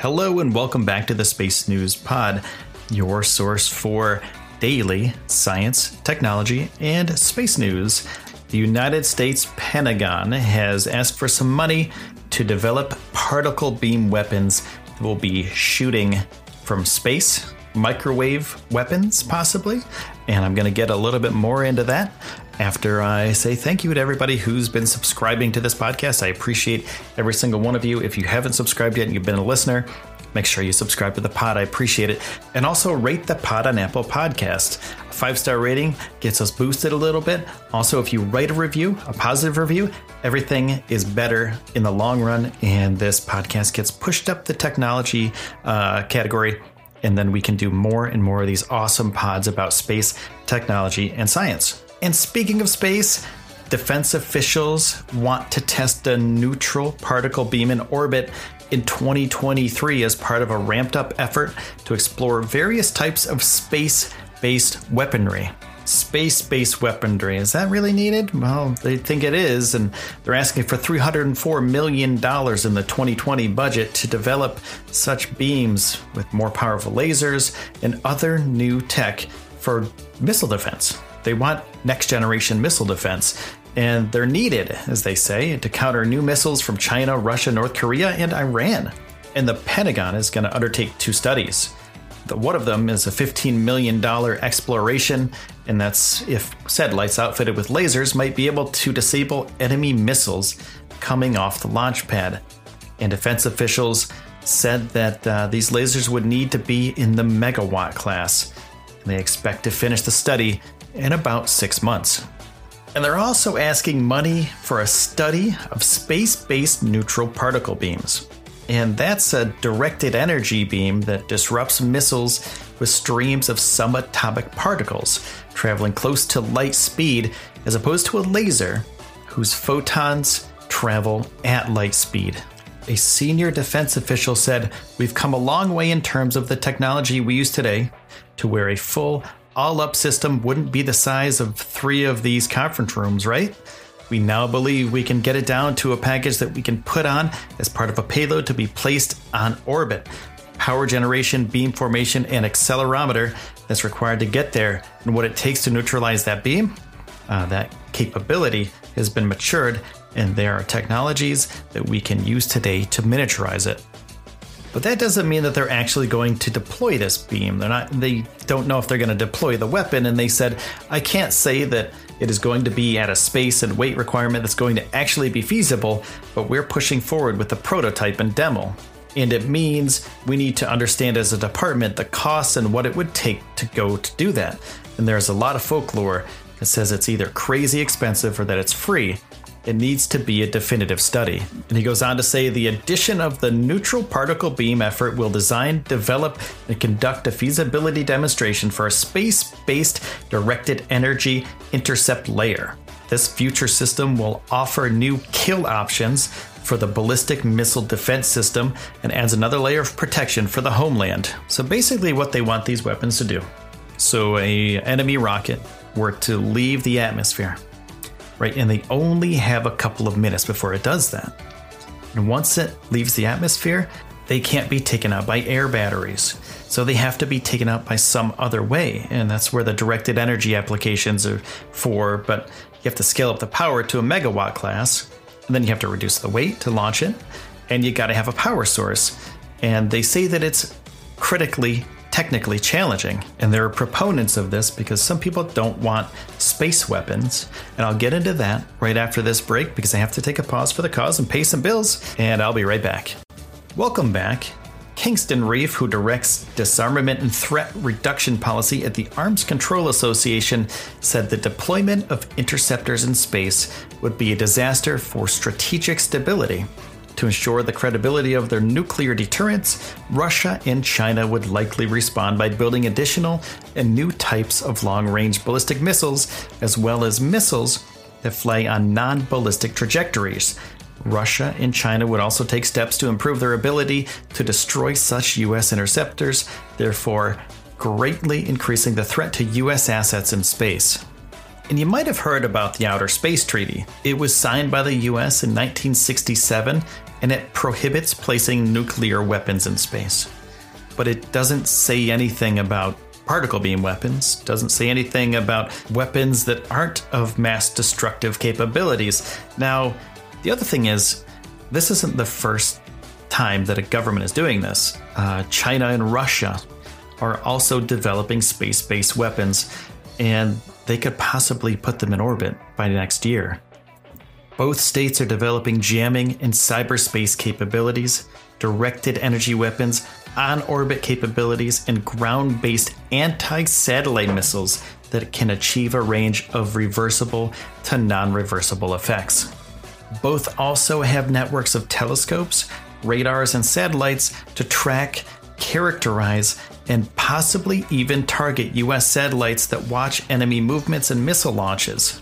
Hello, and welcome back to the Space News Pod, your source for daily science, technology, and space news. The United States Pentagon has asked for some money to develop particle beam weapons that will be shooting from space, microwave weapons, possibly. And I'm going to get a little bit more into that after I say thank you to everybody who's been subscribing to this podcast. I appreciate every single one of you. If you haven't subscribed yet and you've been a listener, make sure you subscribe to the pod. I appreciate it. And also rate the pod on Apple Podcast. A five star rating gets us boosted a little bit. Also, if you write a review, a positive review, everything is better in the long run. And this podcast gets pushed up the technology uh, category. And then we can do more and more of these awesome pods about space, technology, and science. And speaking of space, defense officials want to test a neutral particle beam in orbit in 2023 as part of a ramped up effort to explore various types of space based weaponry. Space based weaponry, is that really needed? Well, they think it is, and they're asking for $304 million in the 2020 budget to develop such beams with more powerful lasers and other new tech for missile defense. They want next generation missile defense, and they're needed, as they say, to counter new missiles from China, Russia, North Korea, and Iran. And the Pentagon is going to undertake two studies. One of them is a $15 million exploration, and that's if satellites outfitted with lasers might be able to disable enemy missiles coming off the launch pad. And defense officials said that uh, these lasers would need to be in the megawatt class. And they expect to finish the study in about six months. And they're also asking money for a study of space based neutral particle beams. And that's a directed energy beam that disrupts missiles with streams of subatomic particles traveling close to light speed, as opposed to a laser whose photons travel at light speed. A senior defense official said, We've come a long way in terms of the technology we use today to where a full all up system wouldn't be the size of three of these conference rooms, right? We now believe we can get it down to a package that we can put on as part of a payload to be placed on orbit. Power generation, beam formation, and accelerometer that's required to get there, and what it takes to neutralize that beam. Uh, that capability has been matured, and there are technologies that we can use today to miniaturize it. But that doesn't mean that they're actually going to deploy this beam. They're not they don't know if they're going to deploy the weapon and they said, "I can't say that it is going to be at a space and weight requirement that's going to actually be feasible, but we're pushing forward with the prototype and demo." And it means we need to understand as a department the costs and what it would take to go to do that. And there's a lot of folklore that says it's either crazy expensive or that it's free. It needs to be a definitive study. And he goes on to say the addition of the neutral particle beam effort will design, develop, and conduct a feasibility demonstration for a space based directed energy intercept layer. This future system will offer new kill options for the ballistic missile defense system and adds another layer of protection for the homeland. So basically what they want these weapons to do. So a enemy rocket were to leave the atmosphere right? And they only have a couple of minutes before it does that. And once it leaves the atmosphere, they can't be taken out by air batteries. So they have to be taken out by some other way. And that's where the directed energy applications are for. But you have to scale up the power to a megawatt class. And then you have to reduce the weight to launch it. And you got to have a power source. And they say that it's critically technically challenging. And there are proponents of this because some people don't want space weapons. And I'll get into that right after this break because I have to take a pause for the cause and pay some bills. And I'll be right back. Welcome back. Kingston Reif, who directs disarmament and threat reduction policy at the Arms Control Association, said the deployment of interceptors in space would be a disaster for strategic stability to ensure the credibility of their nuclear deterrence, Russia and China would likely respond by building additional and new types of long range ballistic missiles, as well as missiles that fly on non ballistic trajectories. Russia and China would also take steps to improve their ability to destroy such U.S. interceptors, therefore, greatly increasing the threat to U.S. assets in space. And you might have heard about the Outer Space Treaty. It was signed by the US in 1967 and it prohibits placing nuclear weapons in space. But it doesn't say anything about particle beam weapons, doesn't say anything about weapons that aren't of mass destructive capabilities. Now, the other thing is, this isn't the first time that a government is doing this. Uh, China and Russia are also developing space based weapons, and they could possibly put them in orbit by next year. Both states are developing jamming and cyberspace capabilities, directed energy weapons, on orbit capabilities, and ground based anti satellite missiles that can achieve a range of reversible to non reversible effects. Both also have networks of telescopes, radars, and satellites to track, characterize, and possibly even target US satellites that watch enemy movements and missile launches.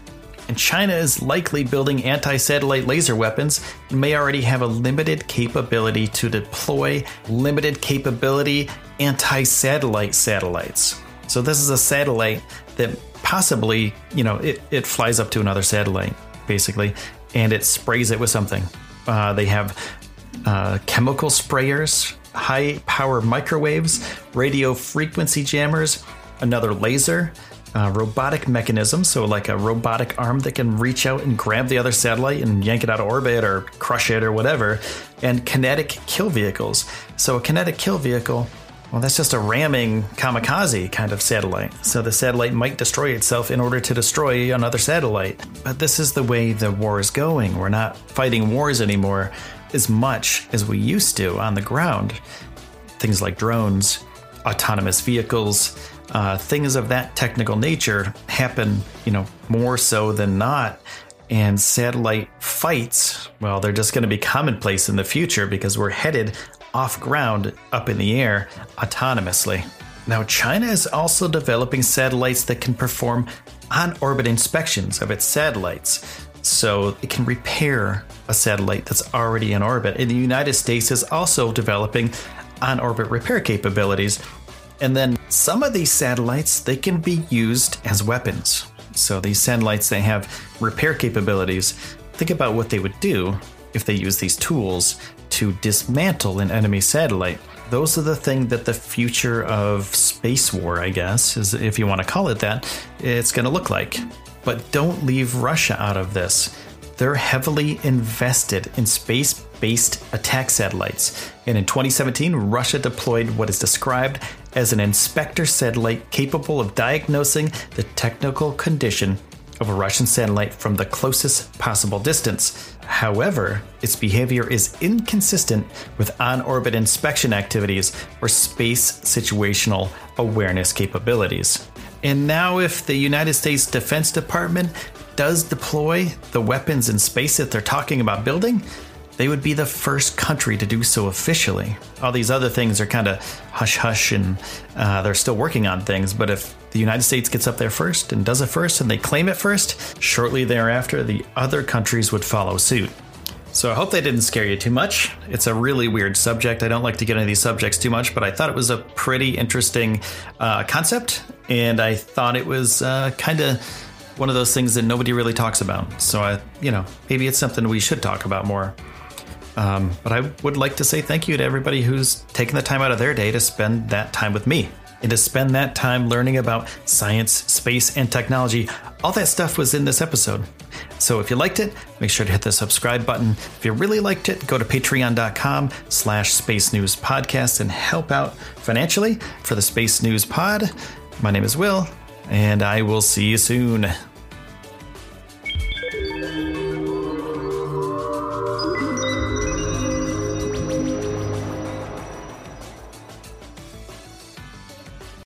And China is likely building anti satellite laser weapons and may already have a limited capability to deploy limited capability anti satellite satellites. So, this is a satellite that possibly, you know, it, it flies up to another satellite, basically, and it sprays it with something. Uh, they have uh, chemical sprayers, high power microwaves, radio frequency jammers, another laser, uh, robotic mechanism, so like a robotic arm that can reach out and grab the other satellite and yank it out of orbit or crush it or whatever, and kinetic kill vehicles. So a kinetic kill vehicle well, that's just a ramming kamikaze kind of satellite. So the satellite might destroy itself in order to destroy another satellite. But this is the way the war is going. We're not fighting wars anymore as much as we used to on the ground. Things like drones, autonomous vehicles, uh, things of that technical nature happen, you know, more so than not. And satellite fights, well, they're just going to be commonplace in the future because we're headed off ground, up in the air, autonomously. Now, China is also developing satellites that can perform on orbit inspections of its satellites. So it can repair a satellite that's already in orbit. And the United States is also developing on orbit repair capabilities. And then some of these satellites, they can be used as weapons. So these satellites, they have repair capabilities. Think about what they would do if they use these tools to dismantle an enemy satellite. Those are the thing that the future of space war, I guess, is if you want to call it that, it's going to look like. But don't leave Russia out of this. They're heavily invested in space based attack satellites. And in 2017, Russia deployed what is described as an inspector satellite capable of diagnosing the technical condition of a Russian satellite from the closest possible distance. However, its behavior is inconsistent with on orbit inspection activities or space situational awareness capabilities. And now, if the United States Defense Department does deploy the weapons in space that they're talking about building, they would be the first country to do so officially. All these other things are kind of hush hush and uh, they're still working on things. But if the United States gets up there first and does it first and they claim it first, shortly thereafter, the other countries would follow suit. So I hope they didn't scare you too much. It's a really weird subject. I don't like to get into these subjects too much, but I thought it was a pretty interesting uh, concept. And I thought it was uh, kind of one of those things that nobody really talks about. So I, you know, maybe it's something we should talk about more. Um, but I would like to say thank you to everybody who's taken the time out of their day to spend that time with me and to spend that time learning about science, space, and technology. All that stuff was in this episode. So if you liked it, make sure to hit the subscribe button. If you really liked it, go to patreon.com slash space news podcast and help out financially for the Space News Pod. My name is Will, and I will see you soon.